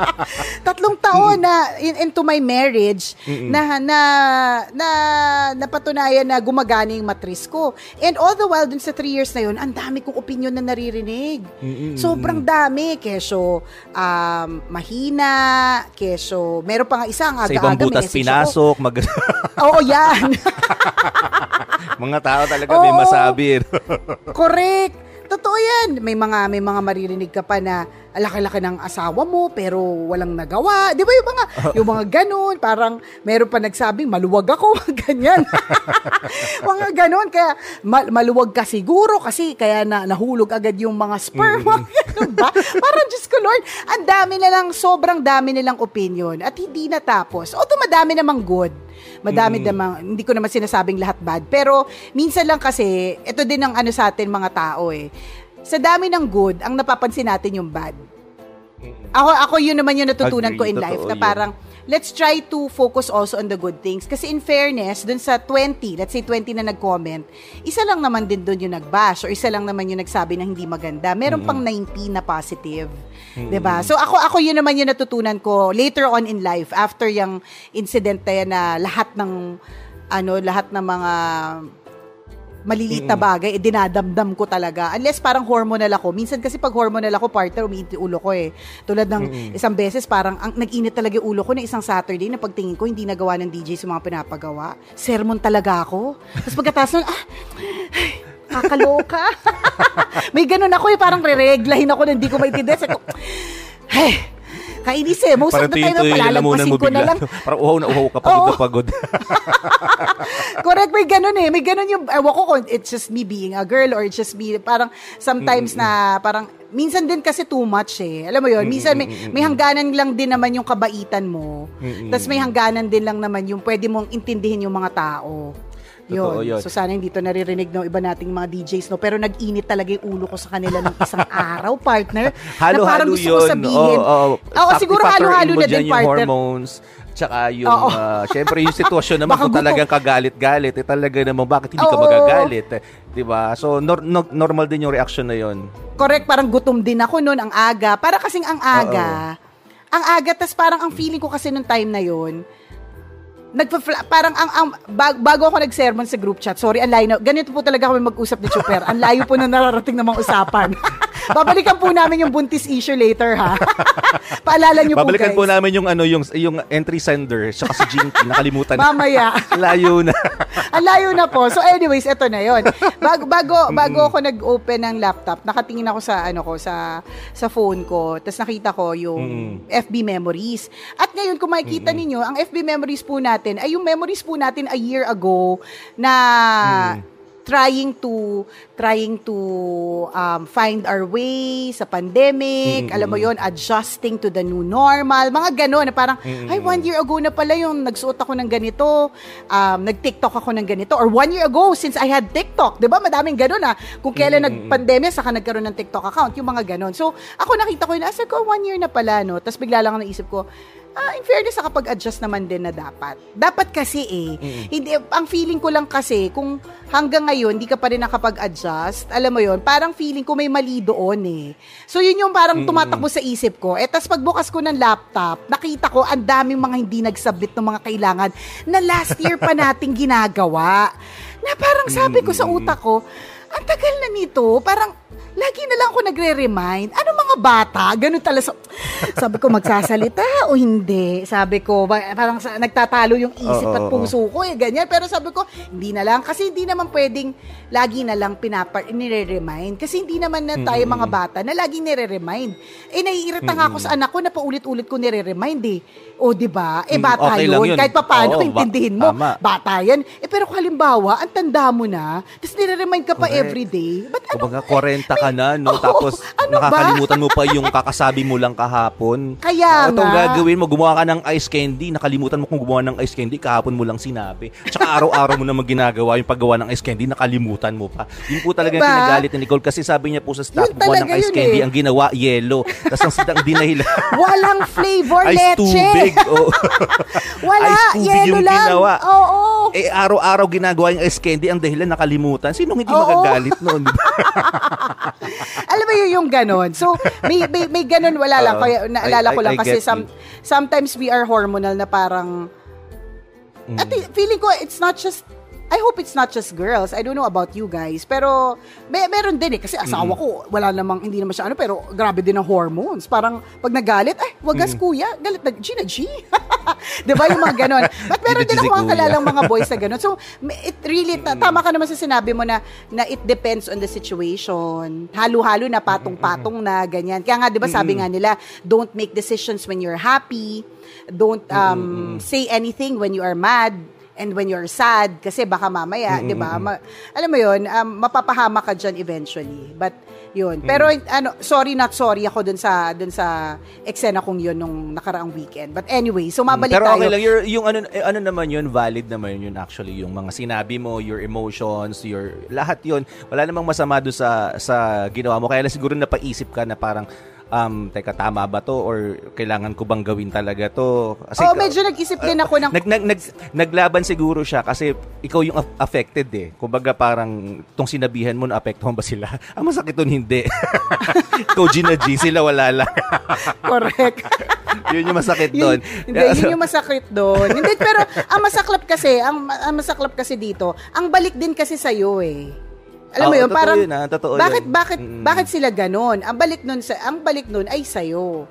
Tatlong taon na in, into my marriage na na na napatunayan na gumagana yung matris ko. And all the while dun sa three years na yun, ang dami kong opinion na naririnig. Mm-mm. Sobrang dami. Keso, um, mahina, keso, meron pa nga isa, ang aga-aga. Sa ibang butas pinasok. Mag- Oo, yan. mga tao talaga Oo. may masabi. Correct. Totoo yan. May mga may mga maririnig ka pa na laki-laki ng asawa mo pero walang nagawa. 'Di ba yung mga yung mga ganun, parang meron pa nagsabing maluwag ako, ganyan. mga ganun kaya mal- maluwag ka siguro kasi kaya na nahulog agad yung mga sperm. Mm-hmm. ba? Parang just ko Lord, ang dami na lang, sobrang dami nilang opinion at hindi natapos. Although madami namang good. Madami mm. namang, hindi ko naman sinasabing lahat bad. Pero, minsan lang kasi, ito din ang ano sa atin mga tao eh. Sa dami ng good, ang napapansin natin yung bad. Ako, ako yun naman yung natutunan Agree, ko in life na parang, let's try to focus also on the good things. Kasi in fairness, dun sa 20, let's say 20 na nag-comment, isa lang naman din dun yung nag-bash or isa lang naman yung nagsabi na hindi maganda. Meron mm-hmm. pang 19 na positive. Mm-hmm. 'Di ba? So ako ako yun naman yung natutunan ko later on in life after yung incident na yan na lahat ng ano, lahat ng mga maliliit na bagay, eh, dinadamdam ko talaga. Unless parang hormonal ako. Minsan kasi pag hormonal ako, partner, umiinit ulo ko eh. Tulad ng mm-hmm. isang beses, parang ang, nag-init talaga yung ulo ko na isang Saturday na pagtingin ko, hindi nagawa ng DJ sa mga pinapagawa. Sermon talaga ako. Tapos pagkatapos nun, ah, kakaloka. May ganun ako eh, parang re-reglahin ako na hindi ko maintindihan. Hey, Kainis eh. Most Parang of the time palalagpasin ko na lang. Parang uhaw na uhaw ka, pagod na pagod. Correct, may ganun eh. May ganun yung, ewan ko kung it's just me being a girl or it's just me, parang sometimes mm-hmm. na, parang, minsan din kasi too much eh. Alam mo yon minsan may, may hangganan lang din naman yung kabaitan mo. Mm-hmm. Tapos may hangganan din lang naman yung pwede mong intindihin yung mga tao. Yun. yun. So sana hindi to naririnig ng iba nating mga DJs no, pero nag-init talaga yung ulo ko sa kanila ng isang araw, partner. halo, na parang gusto yun. ko sabihin. Oh, oh, oh, siguro halo-halo na din, partner. hormones, tsaka yung, uh, syempre yung sitwasyon naman kung talagang kagalit-galit, eh, talaga naman, bakit hindi ka magagalit? Eh, di ba? So, nor- no- normal din yung reaction na yun. Correct, parang gutom din ako noon, ang aga. Para kasing ang aga, ang aga, tas parang ang feeling ko kasi nung time na yon nagpa parang ang, ang bago ako nag-sermon sa group chat. Sorry, ang layo. Ganito po talaga kami mag-usap ni Chuper. Ang layo po na nararating ng mga usapan. Babalikan po namin yung buntis issue later ha. Paalala niyo po guys. Babalikan po namin yung ano yung yung entry sender sa si Jinky nakalimutan. Mamaya. layo na. ang layo na po. So anyways, ito na 'yon. Bago bago bago ako nag-open ng laptop, nakatingin ako sa ano ko sa sa phone ko. Tapos nakita ko yung mm. FB memories. At ngayon kung makikita mm. ninyo, ang FB memories po natin ay yung memories po natin a year ago na mm trying to trying to um, find our way sa pandemic, mm-hmm. alam mo yon adjusting to the new normal, mga gano'n na parang, mm-hmm. ay, one year ago na pala yung nagsuot ako ng ganito, um, nag-TikTok ako ng ganito, or one year ago since I had TikTok, di ba? Madaming gano'n ah. Kung kailan mm-hmm. nag-pandemya, saka nagkaroon ng TikTok account, yung mga gano'n. So, ako nakita ko yun, asa ko, one year na pala, no? Tapos bigla lang naisip ko, ah, in fairness, nakapag-adjust naman din na dapat. Dapat kasi eh. Mm. Hindi, ang feeling ko lang kasi, kung hanggang ngayon, di ka pa rin nakapag-adjust, alam mo yon parang feeling ko may mali doon eh. So, yun yung parang tumatakbo sa isip ko. Eh, tas pagbukas ko ng laptop, nakita ko, ang daming mga hindi nag-submit ng mga kailangan na last year pa nating ginagawa. Na parang sabi ko sa utak ko, ang tagal na nito, parang lagi na lang ako nagre-remind. Ano mga bata? Ganun talaga. Sabi ko, magsasalita o hindi? Sabi ko, parang sa, nagtatalo yung isip at puso ko eh, ganyan. Pero sabi ko, hindi na lang. Kasi hindi naman pwedeng lagi na lang pinapa, nire-remind. Kasi hindi naman na tayo mga bata na laging nire-remind. Eh, naiirita nga ako sa anak ko na paulit-ulit ko nire-remind eh. O, di ba? Eh, Mm, bata okay yun. yun. Kahit pa paano, Oo, ba- intindihin mo. tama. Bata yan. Eh, pero halimbawa, ang tanda mo na, tapos nire-remind ka pa Correct. everyday. Ba't ano? Kumbaga, 40 ka na, no? Oo, Tapos, ano ba? nakakalimutan mo pa yung kakasabi mo lang kahapon. Kaya Ito ang nga. gagawin mo, gumawa ka ng ice candy, nakalimutan mo kung gumawa ng ice candy, kahapon mo lang sinabi. Tsaka araw-araw mo naman ginagawa yung paggawa ng ice candy, nakalimutan mo pa. Yun po talaga yung Diba? pinagalit ni Nicole kasi sabi niya po sa staff, Yun gumawa ng talaga ice yun candy, eh. ang ginawa, yellow. Tapos ang sitang dinahila. Walang flavor, ice leche. tubig. Oh. Wala, ice tubig yung lang. ginawa. Oo. Eh, araw-araw ginagawa yung ice candy, ang dahilan nakalimutan. Sinong hindi Oo. magagalit noon? di ba? Alam mo yun yung ganon. So, may, may, may ganon, wala lang. Oo. Kaya naalala I- ko I- lang I kasi get some, sometimes we are hormonal na parang, Mm. at feeling ko, it's not just, I hope it's not just girls. I don't know about you guys. Pero, may, meron din eh. Kasi asawa ko, wala namang, hindi naman siya ano, pero grabe din ang hormones. Parang, pag nagalit, ay, wagas Mm. kuya, galit na, G na G. Di ba yung mga ganon? But meron din ako kuya. kalalang mga boys na ganon. So, it really, ta- tama ka naman sa sinabi mo na, na it depends on the situation. Halo-halo na, patong-patong na, ganyan. Kaya nga, di ba sabi nga nila, don't make decisions when you're happy. Don't um, say anything when you are mad and when you're sad kasi baka mamaya, 'di ba? Ma- alam mo 'yun, um, mapapahama ka diyan eventually. But 'yun. Pero ano, sorry not sorry ako dun sa dun sa eksena kong 'yun nung nakaraang weekend. But anyway, so mabalik Pero tayo. okay lang, your, yung ano, eh, ano naman yun, valid naman yun actually, yung mga sinabi mo, your emotions, your, lahat yun, wala namang masama doon sa, sa ginawa mo. Kaya lang siguro napaisip ka na parang, um, teka, tama ba to? Or kailangan ko bang gawin talaga to? Kasi, oh, medyo nag-isip din ako ng nag, nag, nag, naglaban siguro siya kasi ikaw yung aff- affected eh. Kumbaga parang tong sinabihan mo na apektuhan ba sila? Ang masakit nun hindi. ikaw G na G, sila wala lang. correct. yun yung masakit Yun- doon. Hindi, yun yung masakit doon. hindi, pero ang masaklap kasi, ang, ang masaklap kasi dito, ang balik din kasi sa'yo eh. Alam mo Oo, yun, parang, yun, ah. Totoo bakit, yun. bakit, Mm-mm. bakit sila ganon? Ang balik nun, sa, ang balik nun ay sa'yo.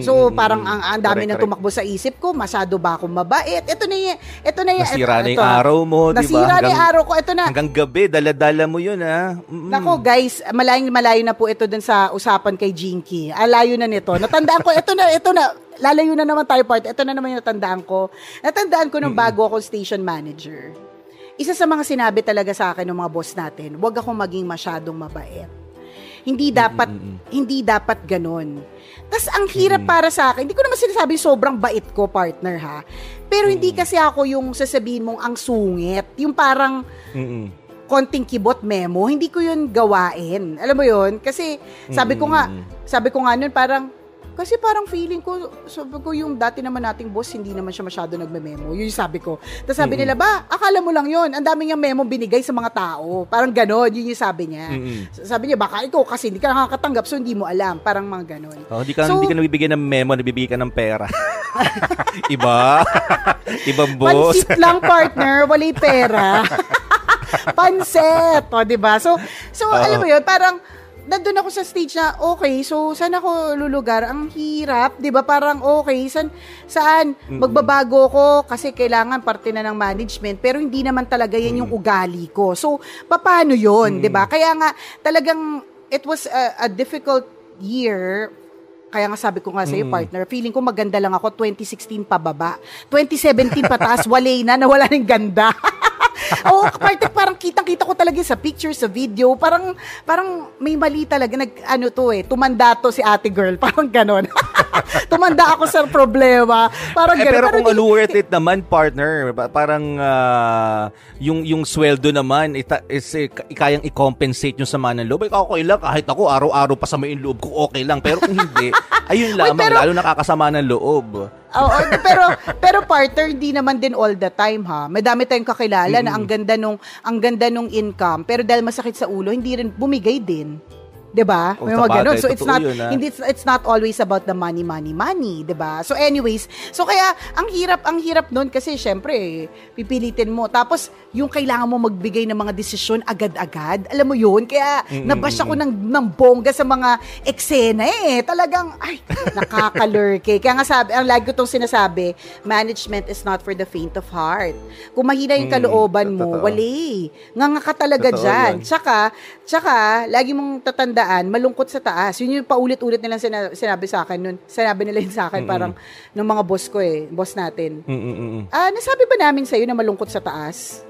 So, Mm-mm. parang ang, ang dami Correct, na correct. tumakbo sa isip ko, masyado ba akong mabait? Ito na yan, ito na yan. Nasira ito, na yung ito. araw mo, di ba? Nasira na yung araw ko, ito na. Hanggang gabi, dala-dala mo yun, ha? Mm-mm. Nako guys, malayong malayo na po ito dun sa usapan kay Jinky. Alayo na nito. Natandaan ko, ito na, ito na. Lalayo na naman tayo part. Ito na naman yung natandaan ko. Natandaan ko nung bago ako station manager. Isa sa mga sinabi talaga sa akin ng mga boss natin, huwag akong maging masyadong mabait. Hindi dapat, hindi dapat ganun. Tapos ang hirap para sa akin, hindi ko naman sinasabi sobrang bait ko, partner ha. Pero hindi kasi ako yung sasabihin mong ang sungit. Yung parang, Mm-mm. konting kibot memo, hindi ko yun gawain. Alam mo yun? Kasi sabi ko nga, sabi ko nga nun parang, kasi parang feeling ko, sabi ko yung dati naman nating boss, hindi naman siya masyado nagme-memo. Yun yung sabi ko. Tapos sabi nila, ba, akala mo lang yun. Ang dami niyang memo binigay sa mga tao. Parang ganon, yun yung sabi niya. Sabi niya, baka ikaw kasi hindi ka nakakatanggap, so hindi mo alam. Parang mga ganon. Oh, hindi ka, So- hindi ka nabibigyan ng memo, nabibigyan ka ng pera. Iba? Ibang boss? Pansit lang, partner. Wala pera. Pansit. O, di ba? So, so alam mo yun, parang, nandun ako sa stage na, okay, so saan ako lulugar? Ang hirap, di ba? Parang, okay, saan, saan? Magbabago ko kasi kailangan parte na ng management, pero hindi naman talaga yan yung ugali ko. So, paano yun, di ba? Kaya nga, talagang, it was a, a difficult year kaya nga sabi ko nga sa'yo, partner, feeling ko maganda lang ako 2016 pababa. 2017 pataas, wale na, nawala ng ganda. Oo, parte parang kitang-kita ko talaga sa picture, sa video. Parang, parang may mali talaga. Nag, ano to eh, tumanda to si ate girl. Parang ganon. Tumanda ako sa problema. Parang Eh, ganun. pero kung di- worth it naman, partner, pa- parang ah, yung yung sweldo naman ita, is eh, ka- kayang i-compensate yung sama ng loob. Eh, okay lang, kahit ako araw-araw pa sa may loob ko, okay lang. Pero kung hindi, ayun lamang, pero- lalo nakakasama ng loob. Oo, pero pero partner hindi naman din all the time ha. Madami tayong kakilala na ang ganda nung ang ganda nung income pero dahil masakit sa ulo hindi rin bumigay din. 'Di ba? Oh, May mga ganun. So it's not yun, ah. hindi it's, it's not always about the money money money, 'di ba? So anyways, so kaya ang hirap ang hirap noon kasi syempre pipilitin mo. Tapos yung kailangan mo magbigay ng mga desisyon agad-agad. Alam mo 'yun? Kaya Mm, nabash ako ng ng bongga sa mga eksena eh. Talagang ay nakakalurke. Kaya nga sabi, ang lagi ko tong sinasabi, management is not for the faint of heart. Kung mahina yung Mm, kalooban mo, wali. Nga nga ka talaga Totoo yun. Tsaka, tsaka, lagi mong tatandaan, malungkot sa taas. Yun yung paulit-ulit nilang sina- sinabi sa akin nun. Sinabi nila yun sa akin, Mm-mm. parang, ng mga boss ko eh, boss natin. Mm-mm-mm. Ah, nasabi ba namin sa'yo na malungkot sa taas?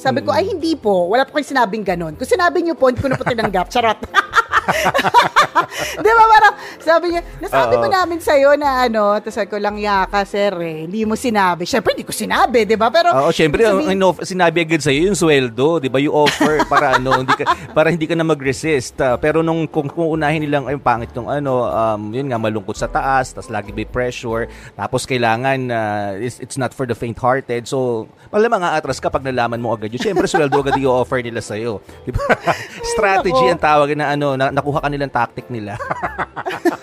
Sabi ko, ay hindi po. Wala po kayong sinabing ganon. Kung sinabi niyo po, hindi ko na po tinanggap. Charot. Di ba parang, sabi niya, nasabi ba namin sa'yo na ano, tapos sabi ko lang, yaka sir eh, hindi mo sinabi. Siyempre, hindi ko sinabi, di ba? Pero, Oo, syempre, ang, sabihin- ang inoff- sinabi agad sa'yo yung sweldo, di ba? You offer para ano, hindi ka, para hindi ka na mag-resist. Ah, pero nung kung, kung unahin nilang ay pangit yung ano, um, yun nga, malungkot sa taas, tapos lagi may pressure, tapos kailangan, ah, it's, it's not for the faint-hearted. So, malamang aatras ka pag nalaman mo agad yun. Syempre, sweldo agad yung offer nila sa'yo. Di ba? Strategy ang tawag na ano, na, nakuha ka nilang tactic nila.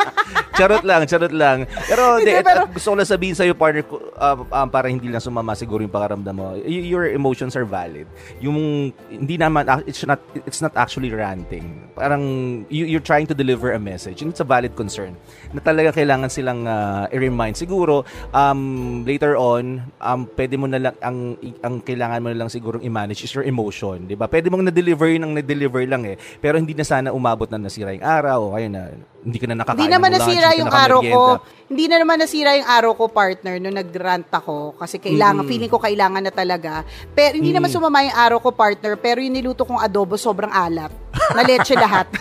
charot lang, charot lang. Pero, Hindi, de, pero- gusto ko lang sabihin sa'yo, partner, ko, uh, um, para hindi lang sumama siguro yung pakaramdam mo. Y- your emotions are valid. Yung, hindi naman, ac- it's not, it's not actually ranting. Parang, you, you're trying to deliver a message. And it's a valid concern. Na talaga kailangan silang uh, i-remind. Siguro, um, later on, um, pwede mo na lang, ang, ang kailangan mo na lang siguro i-manage is your emotion. di ba Pwede mong na-deliver yun ang na-deliver lang eh. Pero hindi na sana umabot na nasira yung araw. O kaya na, hindi ka na nakakain Hindi naman lunch, nasira yung araw ko. Hindi na naman nasira yung araw ko, partner, nung nag-rant ako. Kasi kailangan, Mm. feeling ko kailangan na talaga. Pero hindi naman Mm. sumama yung araw ko, partner. Pero yung niluto kong adobo, sobrang alat. Na leche lahat.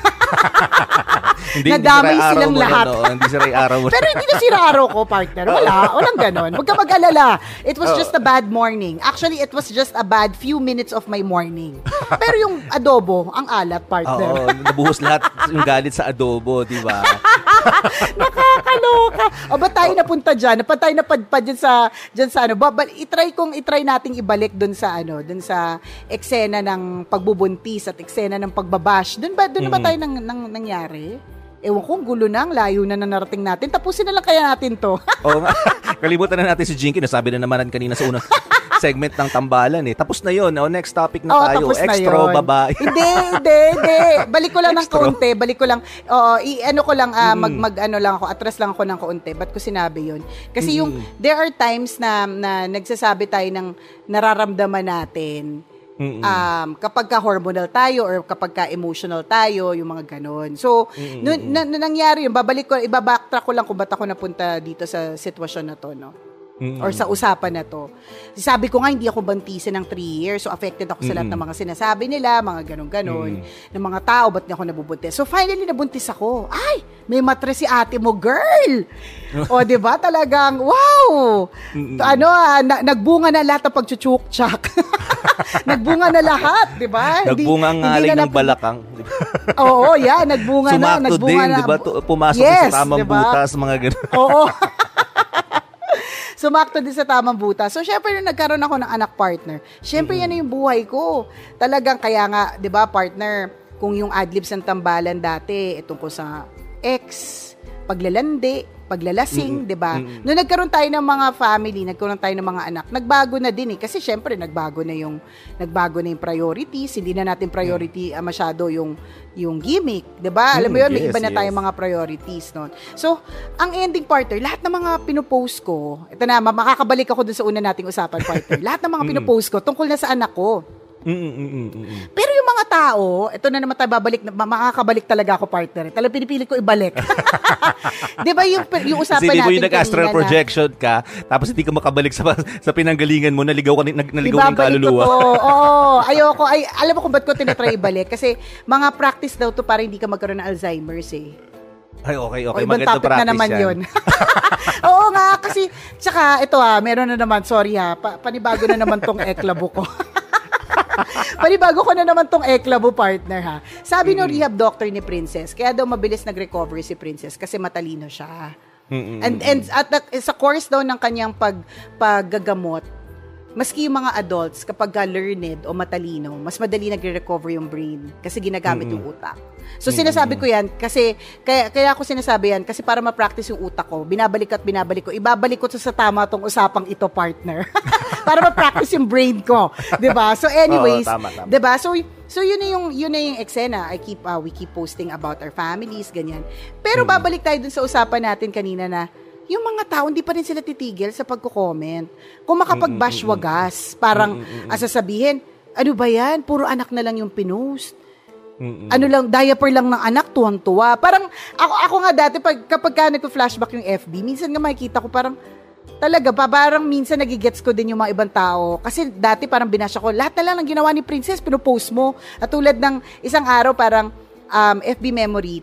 Hindi, Nadamay hindi silang mo na, lahat. no? Hindi sira yung araw mo. Pero hindi nasira araw ko, partner. Wala. Walang ganon. Huwag ka mag-alala. It was Oo. just a bad morning. Actually, it was just a bad few minutes of my morning. Pero yung adobo, ang alat, partner. Oo, nabuhos lahat yung galit sa adobo, di ba? Nakakaloka. O ba tayo napunta dyan? Ba tayo napadpad dyan sa, dyan sa ano? Ba, ba, itry kong, itry nating ibalik dun sa ano, dun sa eksena ng pagbubuntis at eksena ng pagbabash. Dun ba, dun na ba Mm. tayo nang, nang, nangyari? Ewan ko, ang gulo na, ang layo na na narating natin. Tapusin na lang kaya natin to. Oo nga. Kalimutan na natin si Jinky. Nasabi na naman kanina sa unang segment ng tambalan eh. Tapos na yun. O, next topic na Oo, tayo. tapos na Extra yun. babae. hindi, hindi, hindi. Balik ko lang ng Extra. kaunti. Balik ko lang, oo, i- ano ko lang, ah, Mm. mag, mag, ano lang ako, atras lang ako ng kaunti. Ba't ko sinabi yun? Kasi yung, there are times na, na nagsasabi tayo ng nararamdaman natin. Mm-mm. Um, kapag ka hormonal tayo or kapag ka emotional tayo, yung mga ganon. So, nun, na, na- nangyari yun, babalik ko, ibabacktrack ko lang kung ba't ako napunta dito sa sitwasyon na to, no? Mm-mm. or sa usapan na to. Sabi ko nga, hindi ako bantisan ng 3 years. So, affected ako sa lahat ng mga sinasabi nila, mga ganun-ganon, ng mga tao, ba't niya ako nabubuntis? So, finally, nabuntis ako. Ay, may matres si ate mo, girl! o, di ba? Talagang, wow! Mm-mm. Ano, ah, na- nagbunga na lahat ng pagchuchuk-chak. nagbunga na lahat, di ba? Nagbunga ang na ng balakang. Oo, yeah, nagbunga na. Sumakto din, di ba? Pumasok Yes, sa tamang di ba? butas, mga ganun. Oo. Sumakto din sa tamang butas. So, syempre, nung nagkaroon ako ng anak partner, syempre, yan na yung buhay ko. Talagang, kaya nga, di ba, partner, kung yung adlibs ng tambalan dati, itong ko sa ex, paglalandi, paglalasing, Mm-mm. 'di ba? Mm-mm. Nung nagkaroon tayo ng mga family, nagkaroon tayo ng mga anak, nagbago na din eh kasi syempre nagbago na yung nagbago na yung priorities, hindi na natin priority ah, masyado yung yung gimmick, 'di ba? Alam mo Mm, 'yun, may yes, iba na yes. tayong mga priorities noon. So, ang ending partner, lahat ng mga pinopost ko, ito na, ma- makakabalik ako dun sa una nating usapan partner. lahat ng mga Mm. pinopost ko tungkol na sa anak ko. Mm-mm-mm-mm. Pero yung mga tao, ito na naman tayo babalik, makakabalik talaga ako partner. Talagang pinipilit ko ibalik. 'Di ba yung yung usapan Kasi natin yung nag-astral na- projection ka, tapos hindi ka makabalik sa sa pinanggalingan mo, naligaw ka, nag, naligaw Ibabalik kaluluwa. Oo, ayoko. Ay, alam mo kung ba't ko tinatry ibalik? Kasi mga practice daw to para hindi ka magkaroon ng Alzheimer's eh. Ay, okay, okay. O, ibang Maganda topic na naman yan. yun. Oo nga, kasi, tsaka, ito ah, meron na naman, sorry ha, pa- panibago na naman tong eklabo ko. panibago ko na naman tong eklabo partner ha. Sabi Mm-hmm. no rehab doctor ni Princess, kaya daw mabilis nag-recovery si Princess kasi matalino siya. Mm-mm. And and at the, sa course daw ng kanyang pag paggagamot, maski yung mga adults kapag ka learned o matalino, mas madali nagre-recover yung brain kasi ginagamit yung utak. So sinasabi ko yan kasi kaya kaya ako sinasabi yan kasi para ma-practice yung utak ko, binabalik at binabalik ko. Ibabalik ko to sa tama tong usapang ito, partner. para ma-practice yung brain ko, 'di ba? So anyways, Oo, tama, tama. 'di ba? So so yun na yung yun na yung eksena. I keep uh, we keep posting about our families ganyan. Pero babalik tayo dun sa usapan natin kanina na yung mga tao hindi pa rin sila titigil sa pagko-comment. Kung makapag-bash wagas, parang asasabihin, ano ba yan? Puro anak na lang yung pinost. Ano lang, diaper lang ng anak, tuwang-tuwa. Parang, ako, ako nga dati, pag, kapag ka nagpo-flashback yung FB, minsan nga makikita ko parang, talaga pa, parang minsan nagigets ko din yung mga ibang tao. Kasi dati parang binasya ko, lahat na lang ng ginawa ni Princess, pinopost mo. At tulad ng isang araw, parang um, FB memory,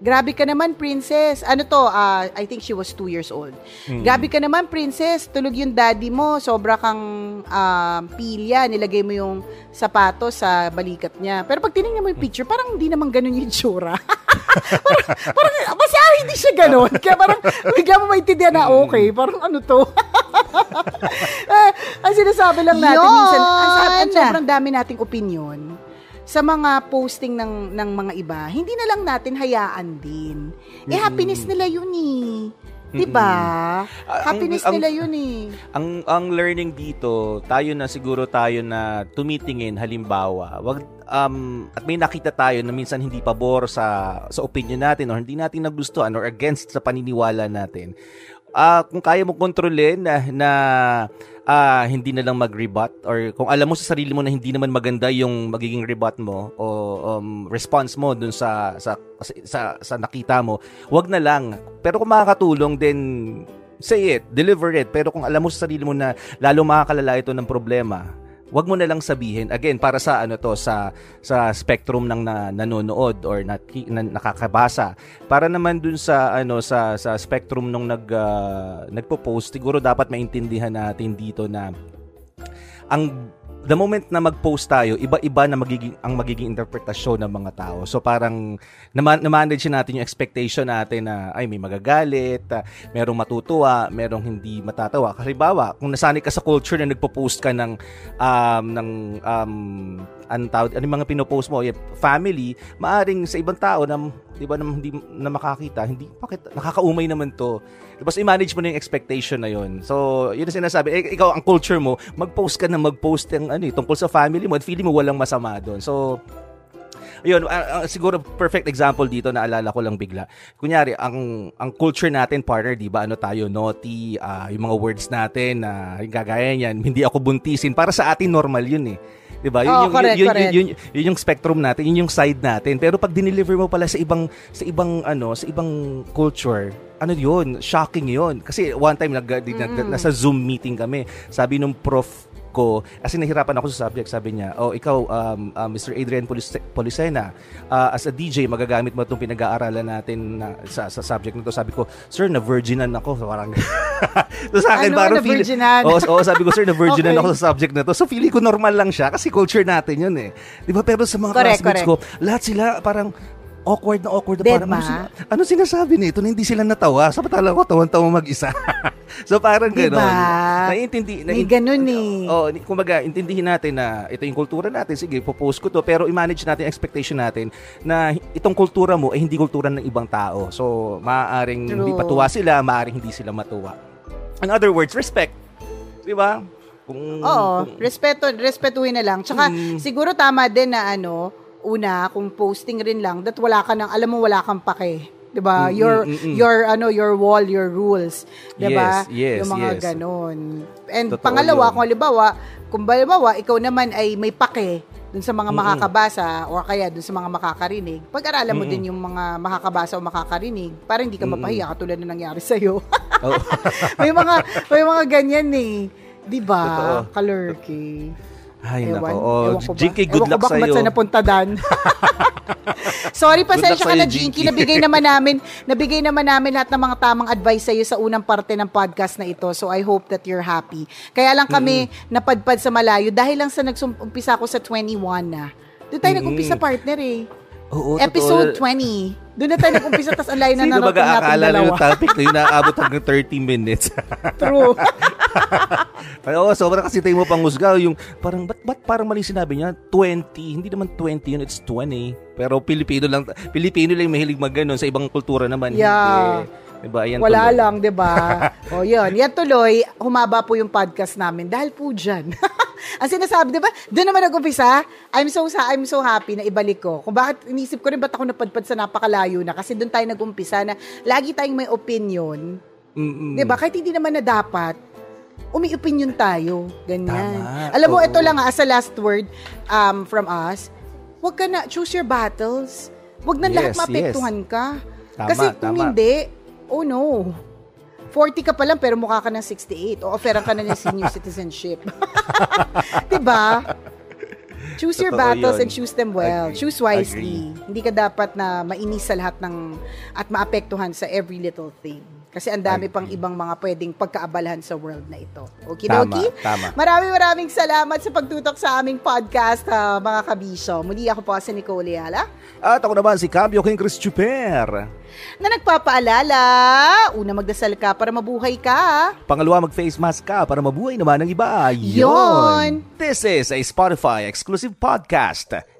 Grabe ka naman, princess. Ano to? ah, I think she was two years old. Grabe ka naman, princess. Tulog yung daddy mo. Sobra kang um, pilya. Nilagay mo yung sapatos sa balikat niya. Pero pag tinignan mo yung picture, parang hindi naman ganun yung tsura. parang, parang, basta hindi siya ganun. Kaya parang, bigla mo maintindihan na okay. Parang ano to? eh, ang sinasabi lang natin Yun! minsan, ang, ang sobrang dami nating opinion sa mga posting ng ng mga iba, hindi na lang natin hayaan din. Eh happiness nila yun eh. 'Di ba? Ang- Happiness ang- nila yun eh. ang ang learning dito, tayo na siguro tayo na tumitingin halimbawa, wag um at may nakita tayo na minsan hindi pabor sa sa opinion natin or hindi natin nagustuhan or against sa paniniwala natin. Ah, kung kaya mo kontrolin na, na ah, hindi na lang mag-rebut or kung alam mo sa sarili mo na hindi naman maganda yung magiging rebut mo o um, response mo dun sa sa sa, sa nakita mo, wag na lang. Pero kung makakatulong then say it, deliver it. Pero kung alam mo sa sarili mo na lalo makakalala ito ng problema, wag mo na lang sabihin. Again, para sa ano to, sa sa spectrum ng na, nanonood or na, na, nakakabasa. Para naman dun sa ano sa sa spectrum nung nag ah, nagpo-post, siguro dapat maintindihan natin dito na ang the moment na mag-post tayo, iba-iba na magiging ang magiging interpretasyon ng mga tao. So parang na- na-manage natin yung expectation natin na ay may magagalit, ah, merong matutuwa, merong hindi matatawa. Kasi bawa, kung nasanay ka sa culture na nagpo-post ka ng um, ng um, ang tawag, ano mga pinopost mo, yeah, family, maaring sa ibang tao na, di ba, na, hindi na makakita, hindi, bakit, nakakaumay naman to. Tapos i-manage mo na yung expectation na yun. So, yun ang sinasabi. Eh, ikaw, ang culture mo, mag-post ka na mag-post ng ano, eh, tungkol sa family mo at feeling mo walang masama doon. So, Ayun, ah, ah, siguro perfect example dito naalala ko lang bigla. Kunyari, ang ang culture natin, partner, 'di ba? Ano tayo, naughty, ah, yung mga words natin na yung gagaya niyan, hindi ako buntisin. Para sa atin normal 'yun eh. 'Di ba? Yun, Oo, yung, correct, yun, correct. Yun, yun, yun yung spectrum natin, yun yung side natin. Pero pag dineliver mo pala sa ibang sa ibang ano, sa ibang culture, ano yun, shocking yun. Kasi one time, nag, nag- nasa Zoom meeting kami. Sabi nung prof ko, kasi nahirapan ako sa subject, sabi niya, oh, ikaw, um, uh, Mr. Adrian Polis- Policena, uh, as a DJ, magagamit mo itong pinag-aaralan natin na, sa, sa subject na to. Sabi ko, sir, na-virginan ako. So, parang, so, sa akin, Ano, parang na-virginan? Oo, oo, sabi ko, sir, na-virginan Okay. ako sa subject na to. So, feeling ko normal lang siya kasi culture natin yun eh. Di ba? Pero sa mga Correct, classmates correct. ko, lahat sila parang awkward na awkward na Dead parang ano, ma? sina- ano sinasabi nito na hindi sila natawa samantala ko tawan-tawa mag-isa so parang Diba? gano'n naiintindi May ganun eh. Oh, kumbaga, intindihin natin na ito yung kultura natin. Sige, popost ko to. Pero i-manage natin expectation natin na itong kultura mo ay hindi kultura ng ibang tao. So, maaaring True. hindi patuwa sila, maaaring hindi sila matuwa. In other words, respect. Di ba? Kung, Oo, kung- respeto, respetuhin na lang. Tsaka siguro tama din na ano, una, kung posting rin lang, that wala ka nang, alam mo wala kang pake. 'Di ba? Your mm, mm. your ano, your wall, your rules, 'di ba? Yes, yes, Yung mga yes. ganon. And Totoo pangalawa, yun. kung halimbawa, kung halimbawa ikaw naman ay may pake dun sa mga makakabasa o kaya dun sa mga makakarinig, pag-aralan mo din yung mga makakabasa o makakarinig para hindi ka mapahiya katulad na nangyari sa'yo. Oh. may mga may mga ganyan eh. 'Di ba? Totoo. Ay, Ewan. nako. Oh, Ewan ko ba? Jinky, good Ewan luck ko ba kung sa'yo. napunta Dan? Sorry, pasensya ka sa'yo, na, Jinky. Nabigay naman namin, nabigay naman namin lahat ng mga tamang advice sa'yo sa unang parte ng podcast na ito. So, I hope that you're happy. Kaya lang kami napadpad sa malayo dahil lang sa nagsumpisa ako sa 21 na. Doon tayo Mm-mm. nag-umpisa, partner eh. Oo, Episode totoo. 20. Doon na tayo nag-umpisa, tapos ang layo na Sino natin mag-aakala na yung topic na yun nakaabot hanggang 30 minutes? True. Ay, Oo, sobra kasi tayo mo pang husga. Yung parang, ba't, ba't parang mali sinabi niya? 20. Hindi naman 20 yun, it's 20. Pero Pilipino lang, Pilipino lang yung mahilig mag ganun. Sa ibang kultura naman, Yeah. hindi. Diba? Yan Wala tuloy. lang, 'di ba? o 'yun. Yan tuloy, humaba po yung podcast namin dahil po diyan. Ang sinasabi, 'di ba? Doon naman nag-umpisa. I'm so sa I'm so happy na ibalik ko. Kung bakit inisip ko rin ba't ako napadpad sa napakalayo na kasi doon tayo nag-umpisa na lagi tayong may opinion. Mm-mm. 'Di ba? Kahit hindi naman na dapat umi-opinion tayo. Ganyan. Tama. Alam mo, Oo. ito lang ah, as a last word um, from us, wag ka na, choose your battles. Wag na lahat Yes, maapektuhan ka. Tama, Kasi kung tama. hindi, oh no. 40 ka pa lang pero mukha ka ng 68 o offeran ka na ng senior citizenship. 'Di ba? Choose your Totoo battles yun. and choose them well. Agree. Choose wisely. Hindi ka dapat na mainis sa lahat ng at maapektuhan sa every little thing. Kasi ang dami pang ibang mga pwedeng pagkaabalahan sa world na ito. Okay, Tama, tama. Maraming maraming salamat sa pagtutok sa aming podcast, ah, mga kabisyo. Muli ako po si Nicole Ayala. At ako naman si Cambio King Chris Chuper. na nagpapaalala, una magdasal ka para mabuhay ka. Pangalawa, mag-face mask ka para mabuhay naman ng iba. Yon! This is a Spotify exclusive podcast.